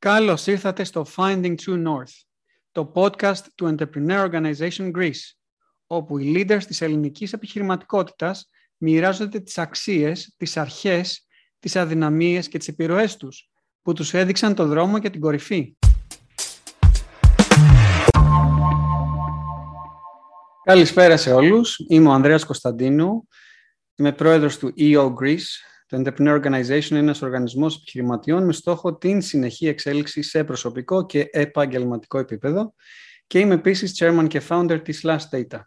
Καλώς ήρθατε στο Finding True North, το podcast του Entrepreneur Organization Greece, όπου οι leaders της ελληνικής επιχειρηματικότητας μοιράζονται τις αξίες, τις αρχές, τις αδυναμίες και τις επιρροές τους, που τους έδειξαν το δρόμο για την κορυφή. Καλησπέρα σε όλους. Είμαι ο Ανδρέας Κωνσταντίνου. Είμαι πρόεδρος του EO Greece, το Entrepreneur Organization είναι ένας οργανισμός επιχειρηματιών με στόχο την συνεχή εξέλιξη σε προσωπικό και επαγγελματικό επίπεδο και είμαι επίσης chairman και founder της Last Data.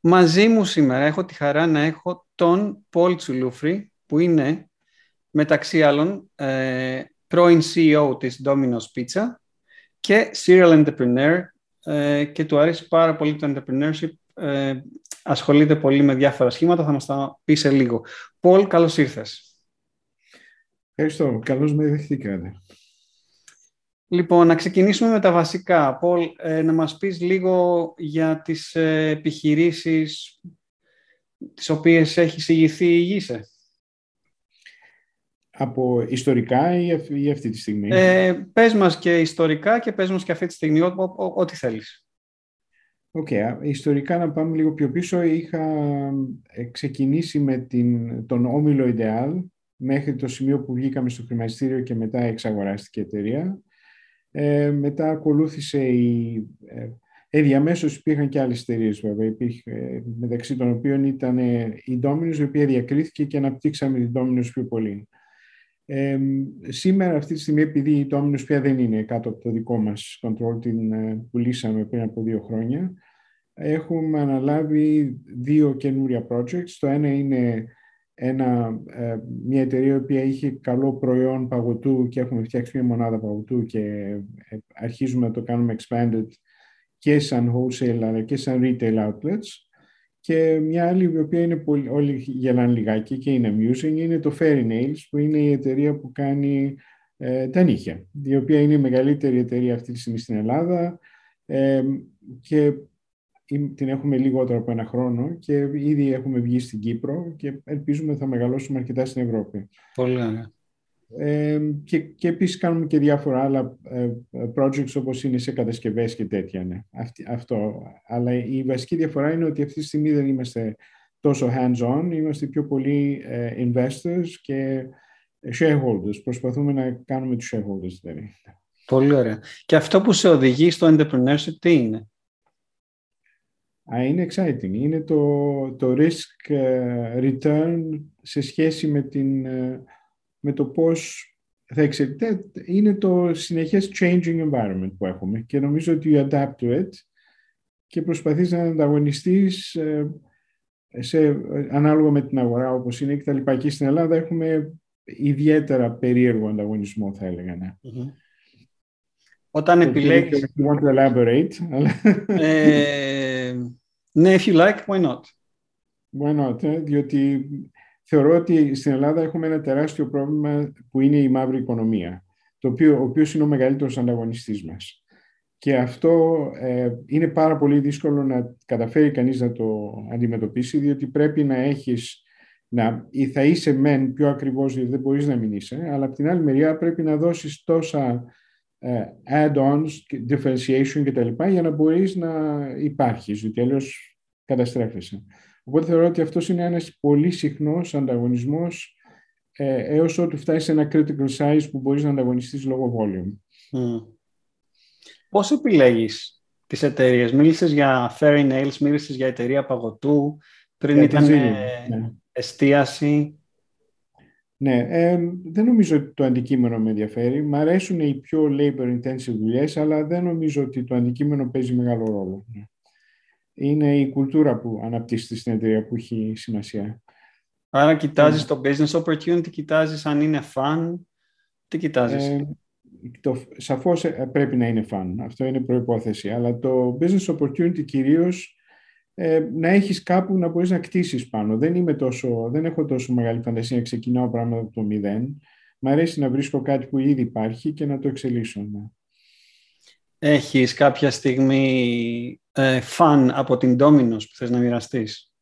Μαζί μου σήμερα έχω τη χαρά να έχω τον Πολ Τσουλούφρη που είναι μεταξύ άλλων ε, πρώην CEO της Domino's Pizza και serial entrepreneur ε, και του αρέσει πάρα πολύ το entrepreneurship ε, ασχολείται πολύ με διάφορα σχήματα, θα μας τα πει σε λίγο. Πολ, καλώς ήρθες. Ευχαριστώ. Καλώς με δεχτήκατε. Λοιπόν, να ξεκινήσουμε με τα βασικά. Πολ, ε, να μας πεις λίγο για τις ε, επιχειρήσεις τις οποίες έχεις ηγηθεί η ηγήσε. Από ιστορικά ή αυτή τη στιγμή; Ε, πες μας και ιστορικά και πες μας και αυτή τη στιγμή, ό,τι θέλεις. OK, okay. ιστορικά να πάμε λίγο πιο πίσω. Είχα ε, ξεκινήσει με την, τον Όμιλο Ιδεάλ μέχρι το σημείο που βγήκαμε στο χρηματιστήριο και μετά εξαγοράστηκε η εταιρεία. Ε, μετά ακολούθησε η... Ε, ε, διαμέσως υπήρχαν και άλλες εταιρείες βέβαια, υπήρχε, ε, μεταξύ των οποίων ήταν η Domino's, η οποία διακρίθηκε και αναπτύξαμε την Domino's πιο πολύ. Ε, σήμερα αυτή τη στιγμή, επειδή η Dominus πια δεν είναι κάτω από το δικό μας control, την ε, πουλήσαμε πριν από δύο χρόνια, έχουμε αναλάβει δύο καινούρια projects. Το ένα είναι ένα, ε, μια εταιρεία που είχε καλό προϊόν παγωτού και έχουμε φτιάξει μια μονάδα παγωτού και ε, αρχίζουμε να το κάνουμε expanded και σαν wholesale αλλά και σαν retail outlets. Και μια άλλη η οποία είναι πολύ, όλοι γελάνε λιγάκι και είναι amusing είναι το Fairy Nails που είναι η εταιρεία που κάνει ε, τα νύχια η οποία είναι η μεγαλύτερη εταιρεία αυτή τη στιγμή στην Ελλάδα ε, και την έχουμε λιγότερο από ένα χρόνο και ήδη έχουμε βγει στην Κύπρο και ελπίζουμε θα μεγαλώσουμε αρκετά στην Ευρώπη. Πολύ ωραία. Ε, και, και επίσης κάνουμε και διάφορα άλλα ε, projects όπως είναι σε κατασκευές και τέτοια. Ναι. αυτό. Αλλά η βασική διαφορά είναι ότι αυτή τη στιγμή δεν είμαστε τόσο hands-on, είμαστε πιο πολύ ε, investors και shareholders. Προσπαθούμε να κάνουμε τους shareholders δηλαδή. Πολύ ωραία. Και αυτό που σε οδηγεί στο entrepreneurship τι είναι; Α, είναι exciting. Είναι το, το risk return σε σχέση με την με το πώς θα εξελιχθεί. Είναι το συνεχές changing environment που έχουμε και νομίζω ότι you adapt to it και προσπαθείς να ανταγωνιστείς ε, σε, ανάλογα με την αγορά όπως είναι και τα λοιπά. Και στην Ελλάδα έχουμε ιδιαίτερα περίεργο ανταγωνισμό θα έλεγα. Ναι. Όταν επιλέγεις... You want to elaborate. ε, ναι, if you like, why not; Why not, ε, διότι θεωρώ ότι στην Ελλάδα έχουμε ένα τεράστιο πρόβλημα που είναι η μαύρη οικονομία, το οποίο, ο οποίος είναι ο μεγαλύτερος ανταγωνιστής μας. Και αυτό ε, είναι πάρα πολύ δύσκολο να καταφέρει κανείς να το αντιμετωπίσει, διότι πρέπει να έχεις, να, ή θα είσαι μεν πιο ακριβώς, γιατί δεν μπορείς να μην είσαι, αλλά από την άλλη μεριά πρέπει να δώσεις τόσα ε, add-ons, differentiation κτλ. για να μπορείς να υπάρχεις, διότι αλλιώς καταστρέφεσαι. Οπότε θεωρώ ότι αυτός είναι ένας πολύ συχνός ανταγωνισμός ε, έως ότου φτάσει σε ένα critical size που μπορείς να ανταγωνιστείς λόγω volume. Mm. Πώς επιλέγεις τις εταιρείες, Μίλησες για Fairy Nails, μίλησες για εταιρεία παγωτού, πριν για ήταν ναι. εστίαση. Ναι, ε, δεν νομίζω ότι το αντικείμενο με ενδιαφέρει. Μ' αρέσουν οι πιο labor intensive δουλειές, αλλά δεν νομίζω ότι το αντικείμενο παίζει μεγάλο ρόλο είναι η κουλτούρα που αναπτύσσεται στην εταιρεία που έχει σημασία. Άρα κοιτάζεις το business opportunity, κοιτάζεις αν είναι fun, τι κοιτάζεις; Ε, το, σαφώς ε, πρέπει να είναι fun, αυτό είναι προϋπόθεση, αλλά το business opportunity κυρίως ε, να έχεις κάπου να μπορείς να κτίσεις πάνω. Δεν, είμαι τόσο, δεν έχω τόσο μεγάλη φαντασία να ξεκινάω πράγματα από το μηδέν. Μ' αρέσει να βρίσκω κάτι που ήδη υπάρχει και να το εξελίσσω. Ναι. Έχεις κάποια στιγμή ε, φαν από την Domino's που θες να μοιραστείς.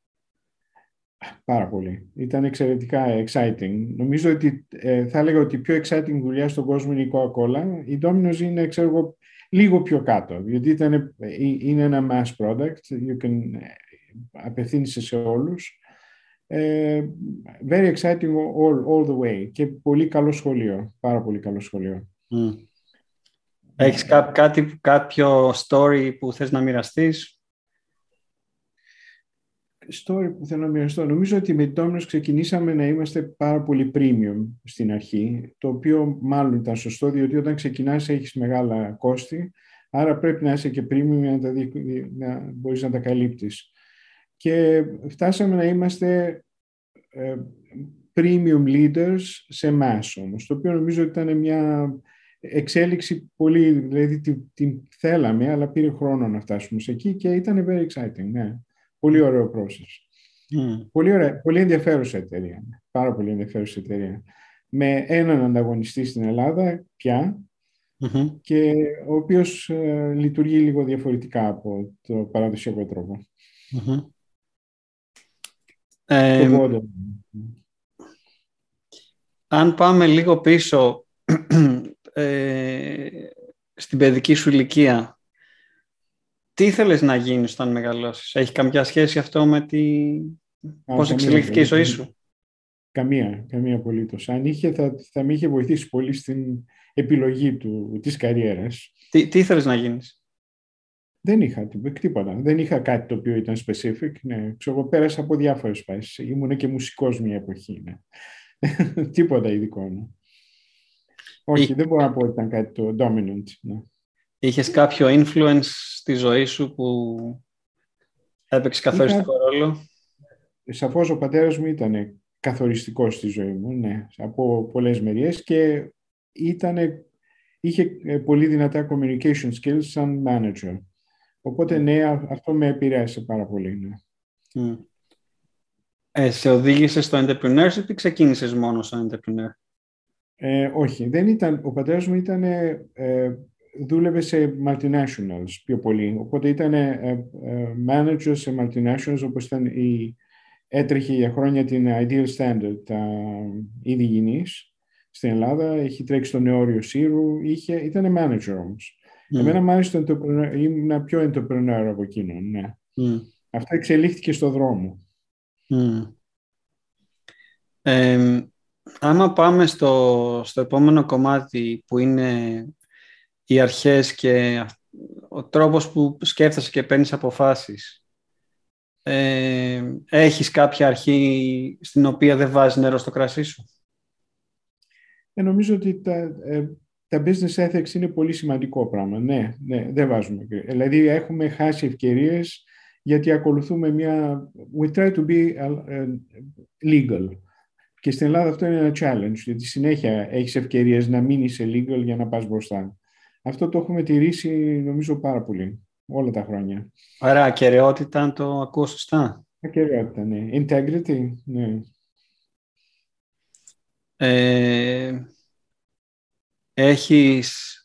Πάρα πολύ. Ήταν εξαιρετικά exciting. Νομίζω ότι ε, θα έλεγα ότι η πιο exciting δουλειά στον κόσμο είναι η Coca-Cola. Η Domino's είναι, ξέρω εγώ, λίγο πιο κάτω, γιατί ήταν, ε, είναι ένα mass product, you can, απευθύνεσαι σε όλους. Uh, very exciting all, all the way και πολύ καλό σχολείο, πάρα πολύ καλό σχολείο. Mm. Έχεις κά, κάτι, κάποιο story που θες να μοιραστείς; story που θέλω να μοιραστώ. Νομίζω ότι με Domino's ξεκινήσαμε να είμαστε πάρα πολύ premium στην αρχή, το οποίο μάλλον ήταν σωστό, διότι όταν ξεκινάς έχεις μεγάλα κόστη, άρα πρέπει να είσαι και premium για να, τα να μπορείς να τα καλύπτεις. Και φτάσαμε να είμαστε ε, premium leaders σε εμάς όμως, το οποίο νομίζω ότι ήταν μια εξέλιξη πολύ, δηλαδή την, την θέλαμε, αλλά πήρε χρόνο να φτάσουμε σε εκεί και ήταν very exciting, ναι. Πολύ ωραίο process. Mm. Πολύ, ωραία, πολύ ενδιαφέρουσα εταιρεία. Πάρα πολύ ενδιαφέρουσα εταιρεία. Με έναν ανταγωνιστή στην Ελλάδα πια mm-hmm. και ο οποίος ε, λειτουργεί λίγο διαφορετικά από το παραδοσιακό τρόπο. Mm-hmm. Ε, αν πάμε λίγο πίσω ε, στην παιδική σου ηλικία, τι ήθελες να γίνεις όταν μεγαλώσεις; Έχει καμιά σχέση αυτό με τη... Α, πώς εξελίχθηκε η ζωή σου; Καμία, καμία απολύτως. Αν είχε, θα, θα με είχε βοηθήσει πολύ στην επιλογή του, της καριέρας. Τι, τι ήθελες να γίνεις; Δεν είχα τίποτα. Δεν είχα κάτι το οποίο ήταν specific. Ναι. Ξέρω, εγώ πέρασα από διάφορες πάσεις. Ήμουν και μουσικός μια εποχή. Ναι. τίποτα ειδικό. Ναι. Όχι, δεν μπορώ να πω ότι ήταν κάτι το dominant. Ναι. Είχες κάποιο influence στη ζωή σου που έπαιξε καθοριστικό Είχα... ρόλο; Σαφώς ο πατέρας μου ήταν καθοριστικός στη ζωή μου, ναι, από πολλές μεριές και ήταν, είχε πολύ δυνατά communication skills σαν manager. Οπότε ναι, αυτό με επηρέασε πάρα πολύ. Ναι. Mm. Ε, σε οδήγησες στο entrepreneurship ή ξεκίνησες μόνο σαν entrepreneur? Ε, όχι, δεν ήταν, ο πατέρας μου ήταν ε, δούλευε σε multinationals πιο πολύ. Οπότε ήταν ε, ε, manager σε multinationals όπως ήταν η, έτρεχε για χρόνια την Ideal Standard, τα είδη γυνής στην Ελλάδα. Έχει τρέξει στο νεόριο Σύρου, είχε, ήταν manager όμως. Mm. Εμένα μάλιστα ήμουν πιο entrepreneur από εκείνον, ναι. Mm. Αυτό εξελίχθηκε στο δρόμο. Mm. Ε, άμα πάμε στο, στο επόμενο κομμάτι που είναι οι αρχές και ο τρόπος που σκέφτεσαι και παίρνεις αποφάσεις. Ε, έχεις κάποια αρχή στην οποία δεν βάζεις νερό στο κρασί σου; Ε, νομίζω ότι τα, ε, τα business ethics είναι πολύ σημαντικό πράγμα. Ναι, ναι, δεν βάζουμε. Δηλαδή έχουμε χάσει ευκαιρίες γιατί ακολουθούμε μια... We try to be uh, legal. Και στην Ελλάδα αυτό είναι ένα challenge, γιατί συνέχεια έχεις ευκαιρίες να μείνεις legal για να πας μπροστά. Αυτό το έχουμε τηρήσει νομίζω πάρα πολύ όλα τα χρόνια. Άρα ακαιρεότητα, αν το ακούω σωστά; Ακαιρεότητα, ναι. Integrity, ναι. Ε, έχεις,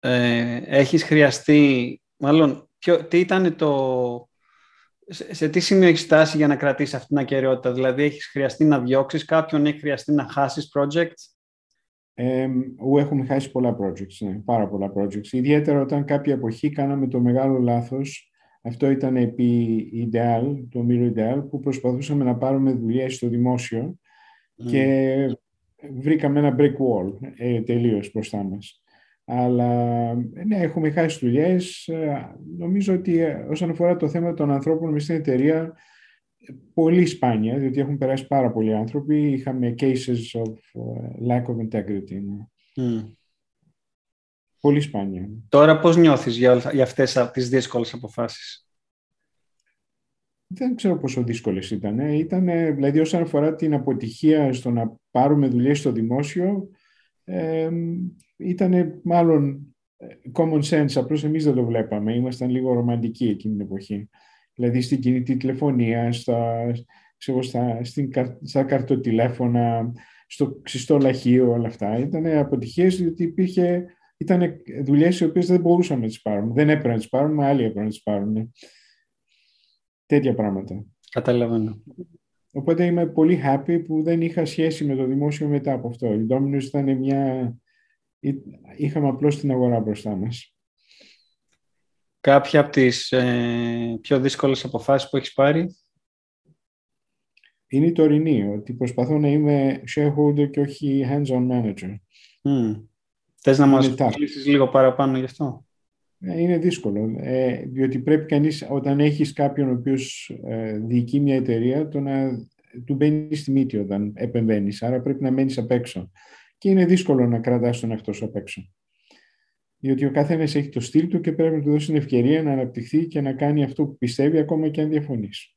ε, έχεις χρειαστεί, μάλλον, ποιο, τι ήταν το, σε, σε τι σημείο έχεις στάσει για να κρατήσεις αυτή την ακαιρεότητα, δηλαδή έχεις χρειαστεί να διώξεις κάποιον, έχει χρειαστεί να χάσεις projects; Ε, έχουμε χάσει πολλά projects, ναι, πάρα πολλά projects. Ιδιαίτερα όταν κάποια εποχή κάναμε το μεγάλο λάθος, αυτό ήταν επί Ideal, το Miro Ideal, που προσπαθούσαμε να πάρουμε δουλειές στο δημόσιο και βρήκαμε ένα break wall ε, τελείως μπροστά μας. Αλλά ναι, έχουμε χάσει δουλειές. Ε, νομίζω ότι ε, όσον αφορά το θέμα των ανθρώπων μες στην εταιρεία, πολύ σπάνια, διότι έχουν περάσει πάρα πολλοί άνθρωποι. Είχαμε cases of uh, lack of integrity. Mm. Πολύ σπάνια. Τώρα πώς νιώθεις για, για αυτές τις δύσκολες αποφάσεις; Δεν ξέρω πόσο δύσκολες ήταν. ήταν. Δηλαδή όσον αφορά την αποτυχία στο να πάρουμε δουλειές στο δημόσιο, ε, ήταν μάλλον ε, common sense, απλώς εμείς δεν το βλέπαμε. Ήμασταν λίγο ρομαντικοί εκείνη την εποχή δηλαδή στην κινητή τηλεφωνία, στα, ξέρω, στα, στην, στα καρτοτηλέφωνα, στο ξυστό λαχείο, όλα αυτά. Ήταν αποτυχίες διότι υπήρχε, ήταν δουλειές οι οποίες δεν μπορούσαμε να τις πάρουμε. Δεν έπρεπε να τις πάρουμε, άλλοι έπρεπε να τις πάρουν. Τέτοια πράγματα. Καταλαβαίνω. Οπότε είμαι πολύ happy που δεν είχα σχέση με το δημόσιο μετά από αυτό. Η Domino's ήταν μια... Είχαμε απλώς την αγορά μπροστά μας. Κάποια από τις ε, πιο δύσκολες αποφάσεις που έχεις πάρει; Είναι η τωρινή, ότι προσπαθώ να είμαι shareholder και όχι hands-on manager. Mm. Θες να μας μιλήσεις λίγο παραπάνω γι' αυτό; Ε, είναι δύσκολο, ε, διότι πρέπει κανείς όταν έχεις κάποιον ο οποίος ε, διοικεί μια εταιρεία το να του μπαίνεις στη μύτη όταν επεμβαίνεις, άρα πρέπει να μένεις απ' έξω. Και είναι δύσκολο να κρατάς τον εαυτό σου απ' έξω. Διότι ο καθένας έχει το στυλ του και πρέπει να του δώσει την ευκαιρία να αναπτυχθεί και να κάνει αυτό που πιστεύει ακόμα και αν διαφωνείς.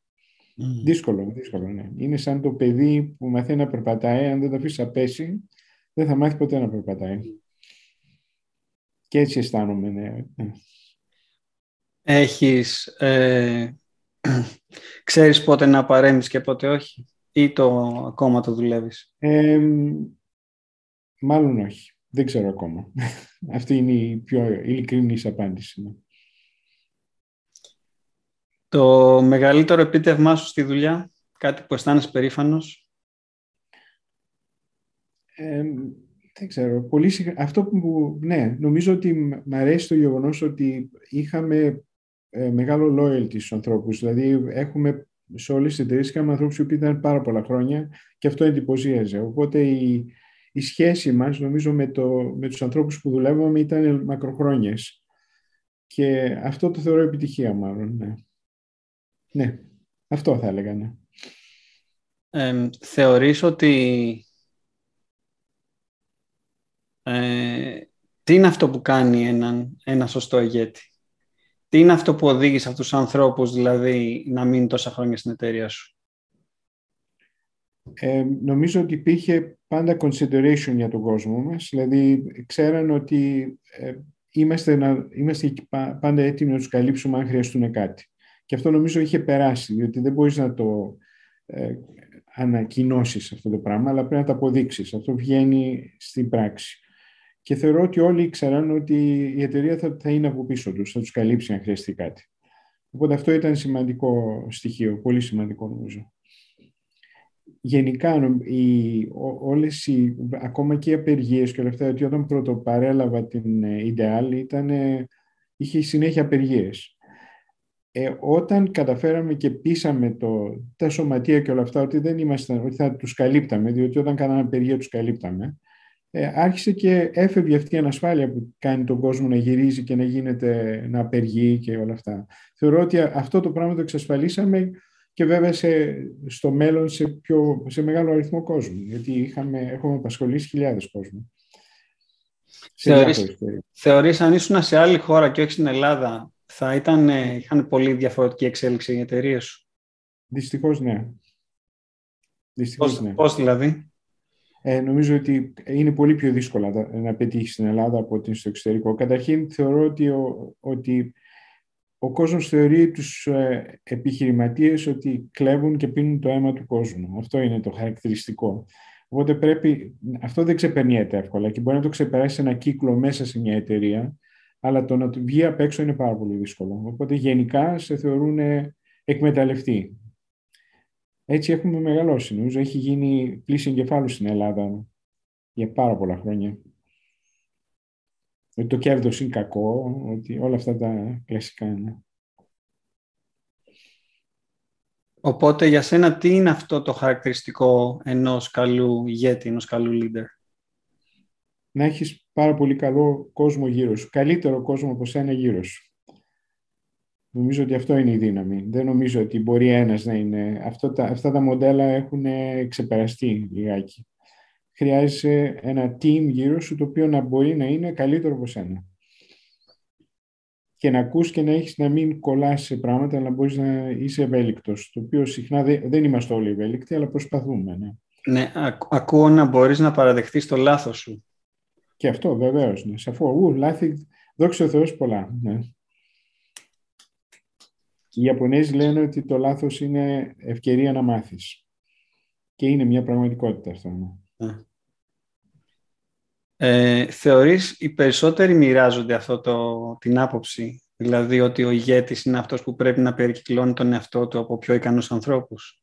Mm. Δύσκολο, δύσκολο, ναι. Είναι σαν το παιδί που μαθαίνει να περπατάει, αν δεν το αφήσεις να πέσει, δεν θα μάθει ποτέ να περπατάει. Και έτσι αισθάνομαι, ναι. Έχεις, ε, ξέρεις πότε να παρέμεις και πότε όχι; Ή το ακόμα το δουλεύεις; Ε, μάλλον όχι. Δεν ξέρω ακόμα. Αυτή είναι η πιο ειλικρινής απάντηση. Ναι. Το μεγαλύτερο επίτευγμά σου στη δουλειά, κάτι που αισθάνεσαι περήφανος; Ε, δεν ξέρω. Πολύ Αυτό που, ναι, νομίζω ότι μου αρέσει το γεγονός ότι είχαμε ε, μεγάλο loyalty στους ανθρώπους. Δηλαδή, έχουμε σε όλες τις εταιρείες είχαμε ανθρώπους που ήταν πάρα πολλά χρόνια και αυτό εντυπωσίαζε. Οπότε η, η σχέση μας, νομίζω, με, το, με τους ανθρώπους που δουλεύαμε ήταν μακροχρόνιες. Και αυτό το θεωρώ επιτυχία, μάλλον. Ναι, ναι αυτό θα έλεγα, ναι. Ε, θεωρείς ότι ε, τι είναι αυτό που κάνει έναν, ένα σωστό ηγέτη; Τι είναι αυτό που οδήγησε αυτούς τους ανθρώπους, δηλαδή, να μείνουν τόσα χρόνια στην εταιρεία σου; Ε, νομίζω ότι υπήρχε πάντα consideration για τον κόσμο μας, δηλαδή ξέραν ότι ε, είμαστε, να, είμαστε πάντα έτοιμοι να τους καλύψουμε αν χρειαστούν κάτι. Και αυτό νομίζω είχε περάσει, διότι δεν μπορείς να το ε, ανακοινώσεις αυτό το πράγμα, αλλά πρέπει να το αποδείξεις. Αυτό βγαίνει στην πράξη. Και θεωρώ ότι όλοι ξέραν ότι η εταιρεία θα, θα είναι από πίσω τους, θα τους καλύψει αν χρειαστεί κάτι. Οπότε αυτό ήταν σημαντικό στοιχείο, πολύ σημαντικό νομίζω γενικά οι, όλες οι, ακόμα και οι απεργίες και όλα αυτά, ότι όταν πρώτο παρέλαβα την Ιδεάλ ήταν, είχε συνέχεια απεργίες. Ε, όταν καταφέραμε και πείσαμε το, τα σωματεία και όλα αυτά ότι δεν ήμασταν, ότι θα τους καλύπταμε, διότι όταν κάναμε απεργία τους καλύπταμε, ε, άρχισε και έφευγε αυτή η ανασφάλεια που κάνει τον κόσμο να γυρίζει και να γίνεται να απεργεί και όλα αυτά. Θεωρώ ότι αυτό το πράγμα το εξασφαλίσαμε και βέβαια σε, στο μέλλον σε, πιο, σε μεγάλο αριθμό κόσμου, γιατί είχαμε, έχουμε απασχολήσει χιλιάδες κόσμου. Θεωρείς, θεωρείς αν ήσουν σε άλλη χώρα και όχι στην Ελλάδα, θα ήταν, είχαν πολύ διαφορετική εξέλιξη οι εταιρείες σου; Δυστυχώς ναι. Δυστυχώς, πώς, ναι. πώς δηλαδή; Ε, νομίζω ότι είναι πολύ πιο δύσκολο να πετύχεις στην Ελλάδα από ότι στο εξωτερικό. Καταρχήν θεωρώ ότι, ότι ο κόσμος θεωρεί τους ε, επιχειρηματίες ότι κλέβουν και πίνουν το αίμα του κόσμου. Αυτό είναι το χαρακτηριστικό. Οπότε πρέπει, αυτό δεν ξεπερνιέται εύκολα και μπορεί να το ξεπεράσει ένα κύκλο μέσα σε μια εταιρεία, αλλά το να του βγει απ' έξω είναι πάρα πολύ δύσκολο. Οπότε γενικά σε θεωρούν εκμεταλλευτοί. Έτσι έχουμε μεγαλώσει. Νομίζω έχει γίνει πλήση εγκεφάλου στην Ελλάδα για πάρα πολλά χρόνια ότι το κέρδος είναι κακό, ότι όλα αυτά τα κλασικά είναι. Οπότε για σένα τι είναι αυτό το χαρακτηριστικό ενός καλού ηγέτη, ενός καλού leader; Να έχεις πάρα πολύ καλό κόσμο γύρω σου, καλύτερο κόσμο από σένα γύρω σου. Νομίζω ότι αυτό είναι η δύναμη. Δεν νομίζω ότι μπορεί ένας να είναι... Αυτό τα, αυτά τα μοντέλα έχουν ξεπεραστεί λιγάκι χρειάζεσαι ένα team γύρω σου το οποίο να μπορεί να είναι καλύτερο από σένα. Και να ακούς και να έχεις να μην κολλάς σε πράγματα, αλλά να μπορείς να είσαι ευέλικτος. Το οποίο συχνά δεν, δεν είμαστε όλοι ευέλικτοι, αλλά προσπαθούμε. Ναι, ναι ακούω να μπορείς να παραδεχτείς το λάθος σου. Και αυτό βεβαίως, ναι. Σαφώς, ου, λάθη, δόξα Θεός πολλά. Ναι. Οι Ιαπωνέζοι λένε ότι το λάθος είναι ευκαιρία να μάθεις. Και είναι μια πραγματικότητα αυτό. Ναι. Ε, θεωρείς οι περισσότεροι μοιράζονται αυτό το, την άποψη; Δηλαδή ότι ο ηγέτης είναι αυτός που πρέπει να περικυκλώνει τον εαυτό του από πιο ικανούς ανθρώπους;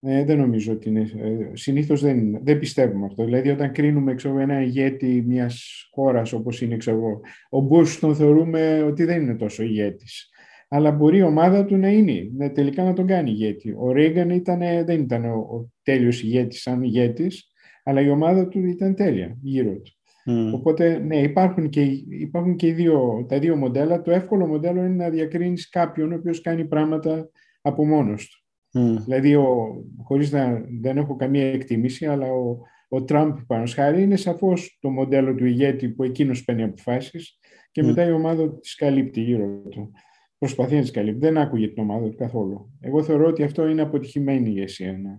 Ε, δεν νομίζω ότι είναι. Ε, συνήθως δεν, δεν πιστεύουμε αυτό. Δηλαδή, όταν κρίνουμε ξέρω, ένα ηγέτη μιας χώρας όπως είναι ξέρω, ο Μπούς τον θεωρούμε ότι δεν είναι τόσο ηγέτης. Αλλά μπορεί η ομάδα του να είναι, τελικά να τον κάνει ηγέτη. Ο Ρέγκαν δεν ήταν ο, ο τέλειος ηγέτης σαν ηγέτης, αλλά η ομάδα του ήταν τέλεια γύρω του. Mm. Οπότε, ναι, υπάρχουν και, υπάρχουν και δύο, τα δύο μοντέλα. Το εύκολο μοντέλο είναι να διακρίνεις κάποιον ο οποίος κάνει πράγματα από μόνος του. Mm. Δηλαδή, ο, χωρίς να δεν έχω καμία εκτίμηση, αλλά ο, ο Τραμπ, πάνω χάρη, είναι σαφώς το μοντέλο του ηγέτη που εκείνος παίρνει αποφάσεις και mm. μετά η ομάδα της καλύπτει γύρω του. Προσπαθεί να τις καλύπτει. Δεν άκουγε την ομάδα του καθόλου. Εγώ θεωρώ ότι αυτό είναι αποτυχημένη ηγεσία. Ναι.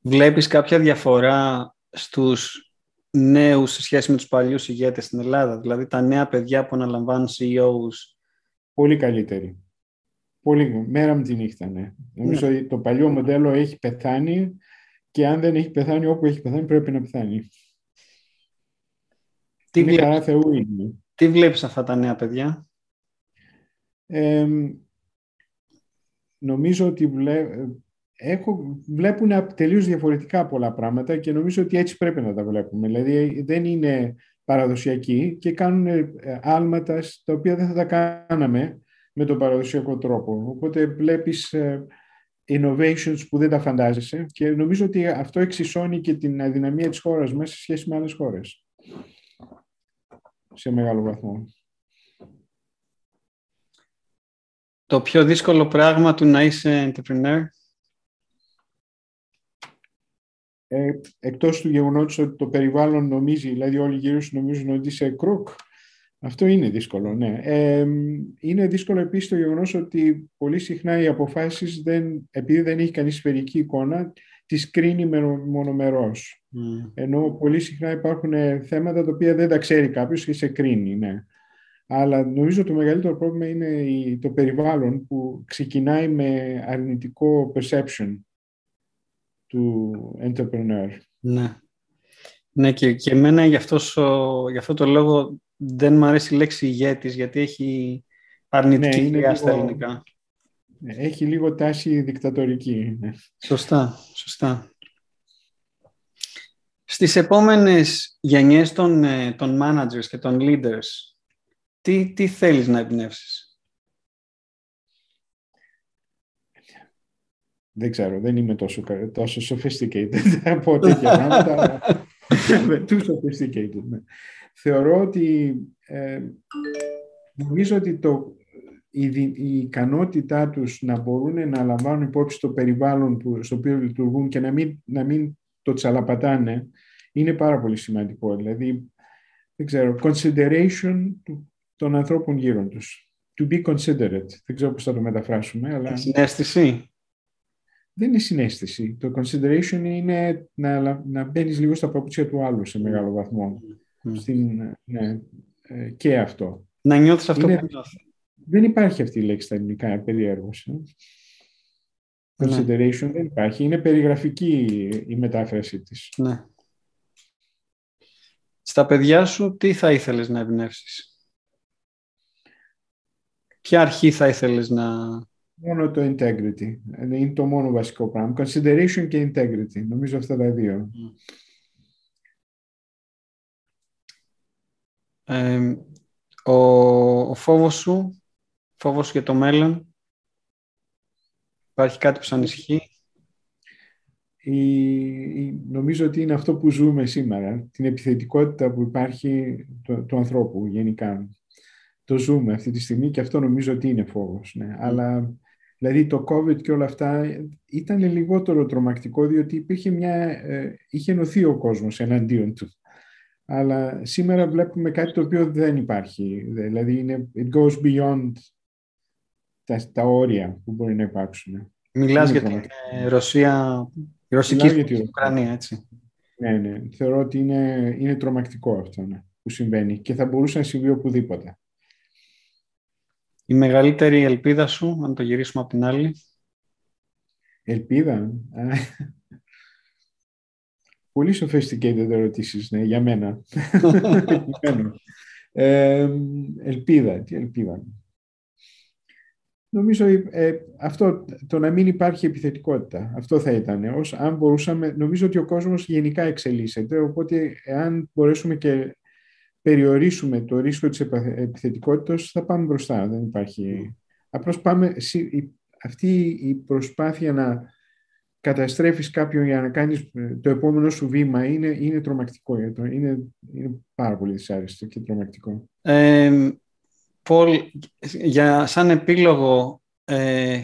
Βλέπεις κάποια διαφορά στους νέους σε σχέση με τους παλιούς ηγέτες στην Ελλάδα, δηλαδή τα νέα παιδιά που αναλαμβάνουν CEOs. Πολύ καλύτεροι. Πολύ, μέρα με τη νύχτα, ναι. Νομίζω ναι. ότι το παλιό μοντέλο έχει πεθάνει και αν δεν έχει πεθάνει όπου έχει πεθάνει πρέπει να πεθάνει. Τι είναι βλέπεις, Θεού είναι. Τι βλέπεις αυτά τα νέα παιδιά; Ε, νομίζω ότι βλέ, έχω, βλέπουν τελείως διαφορετικά πολλά πράγματα και νομίζω ότι έτσι πρέπει να τα βλέπουμε. Δηλαδή δεν είναι παραδοσιακοί και κάνουν ε, άλματα τα οποία δεν θα τα κάναμε με τον παραδοσιακό τρόπο. Οπότε βλέπεις ε, innovations που δεν τα φαντάζεσαι και νομίζω ότι αυτό εξισώνει και την αδυναμία της χώρας μας σε σχέση με άλλες χώρες. Σε μεγάλο βαθμό. Το πιο δύσκολο πράγμα του να είσαι entrepreneur; Ε, εκτός του γεγονότος ότι το περιβάλλον νομίζει, δηλαδή όλοι γύρω σου νομίζουν ότι είσαι κρούκ, αυτό είναι δύσκολο, ναι. Ε, είναι δύσκολο επίσης το γεγονός ότι πολύ συχνά οι αποφάσεις, δεν, επειδή δεν έχει κανείς σφαιρική εικόνα, τις κρίνει μονομερός. Mm. Ενώ πολύ συχνά υπάρχουν θέματα τα οποία δεν τα ξέρει κάποιος και σε κρίνει, ναι. Αλλά νομίζω το μεγαλύτερο πρόβλημα είναι το περιβάλλον που ξεκινάει με αρνητικό perception του entrepreneur. Ναι. Ναι, και, και εμένα γι' αυτός, γι αυτό το λόγο δεν μου αρέσει η λέξη ηγέτης, γιατί έχει αρνητική ναι, στα ελληνικά. Ναι, έχει λίγο τάση δικτατορική. Ναι. Σωστά, σωστά. Στις επόμενες γενιές των, ε, των managers και των leaders, τι, τι θέλεις να εμπνεύσεις; Δεν ξέρω, δεν είμαι τόσο, τόσο sophisticated από τέτοια πράγματα. Too sophisticated, ναι. Θεωρώ ότι ε, νομίζω ότι το, η, η ικανότητά τους να μπορούν να λαμβάνουν υπόψη το περιβάλλον που, στο οποίο λειτουργούν και να μην, να μην το τσαλαπατάνε είναι πάρα πολύ σημαντικό. Δηλαδή, δεν ξέρω, consideration των ανθρώπων γύρω τους. To be considerate. Δεν ξέρω πώς θα το μεταφράσουμε, αλλά... Συνέστηση δεν είναι συνέστηση. Το consideration είναι να, να μπαίνεις λίγο στα παπούτσια του άλλου σε μεγάλο βαθμό. Mm. Στην, ναι, ε, και αυτό. Να νιώθεις αυτό είναι, που νιώθεις. Δεν υπάρχει αυτή η λέξη στα ελληνικά, περίεργος. Ε. Ναι. Consideration δεν υπάρχει. Είναι περιγραφική η μετάφραση της. Ναι. Στα παιδιά σου τι θα ήθελες να εμπνεύσεις; Ποια αρχή θα ήθελες να, Μόνο το integrity. Είναι το μόνο βασικό πράγμα. Consideration και integrity. Νομίζω αυτά τα δύο. Ε, ο, ο φόβος σου, φόβος σου για το μέλλον, υπάρχει κάτι που σου ανησυχεί; Η, νομίζω ότι είναι αυτό που ζούμε σήμερα, την επιθετικότητα που υπάρχει του, ανθρώπου γενικά. Το ζούμε αυτή τη στιγμή και αυτό νομίζω ότι είναι φόβος. Ναι. Αλλά Δηλαδή το COVID και όλα αυτά ήταν λιγότερο τρομακτικό διότι υπήρχε μια, ε, είχε ενωθεί ο κόσμος εναντίον του. Αλλά σήμερα βλέπουμε κάτι το οποίο δεν υπάρχει. Δηλαδή είναι, it goes beyond τα, τα όρια που μπορεί να υπάρξουν. Μιλάς για την ε, Ρωσία, η ρωσική για την Ουκρανία, έτσι. Ναι, ναι. Θεωρώ ότι είναι, είναι τρομακτικό αυτό ναι, που συμβαίνει και θα μπορούσε να συμβεί οπουδήποτε. Η μεγαλύτερη ελπίδα σου, αν το γυρίσουμε από την άλλη. Ελπίδα. Πολύ sophisticated ερωτήσεις, ναι, για μένα. Ε, ελπίδα, τι ελπίδα. Νομίζω ε, αυτό, το να μην υπάρχει επιθετικότητα, αυτό θα ήταν. Ως, αν μπορούσαμε, νομίζω ότι ο κόσμος γενικά εξελίσσεται, οπότε αν μπορέσουμε και περιορίσουμε το ρίσκο της επιθετικότητας, θα πάμε μπροστά. Δεν υπάρχει... Απλώς πάμε, αυτή η προσπάθεια να καταστρέφεις κάποιον για να κάνεις ε, το επόμενο σου βήμα είναι, είναι τρομακτικό. Είναι, είναι πάρα πολύ δυσάρεστο και τρομακτικό. Ε, Πολ, για σαν επίλογο, ε,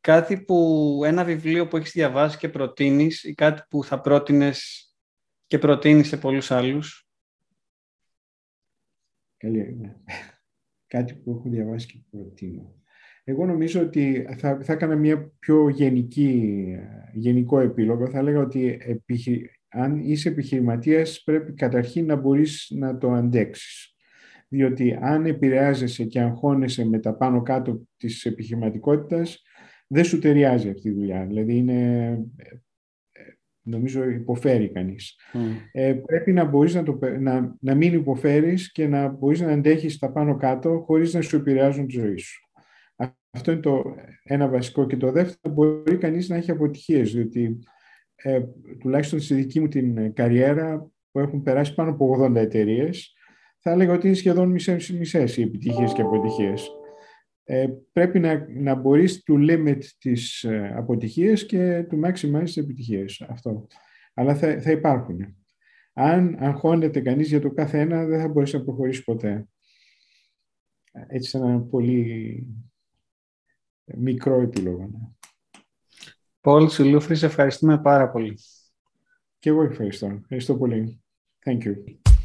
κάτι που, ένα βιβλίο που έχεις διαβάσει και προτείνεις ή κάτι που θα πρότεινες και προτείνεις σε πολλούς άλλους; Καλή, ναι. Κάτι που έχω διαβάσει και προτείνω. Εγώ νομίζω ότι θα, θα έκανα μια πιο γενική, γενικό επίλογο. Θα έλεγα ότι αν είσαι επιχειρηματίας πρέπει καταρχήν να μπορείς να το αντέξεις. Διότι αν επηρεάζεσαι και αγχώνεσαι με τα πάνω κάτω της επιχειρηματικότητας, δεν σου ταιριάζει αυτή η δουλειά. Δηλαδή είναι, ε, νομίζω υποφέρει κανείς. Ε, πρέπει να μπορείς να, το, να, να μην υποφέρεις και να μπορείς να αντέχεις τα πάνω κάτω χωρίς να σου επηρεάζουν τη ζωή σου. Αυτό είναι το ένα βασικό. Και το δεύτερο, μπορεί κανείς να έχει αποτυχίες, διότι ε, τουλάχιστον στη δική μου την καριέρα, που έχουν περάσει πάνω από 80 εταιρείες, θα έλεγα ότι είναι σχεδόν μισές, μισές οι επιτυχίες και αποτυχίες. Ε, πρέπει να, να μπορείς to limit τις ε, αποτυχίες και to maximize τις επιτυχίες. Αυτό. Αλλά θα, θα υπάρχουν. Αν αγχώνεται κανείς για το κάθε ένα, δεν θα μπορέσει να προχωρήσεις ποτέ. Έτσι, σε ένα πολύ μικρό επίλογο. Ναι. Πολ Σιλούφρη, ευχαριστούμε πάρα πολύ. Και εγώ ευχαριστώ. Ευχαριστώ πολύ. Thank you.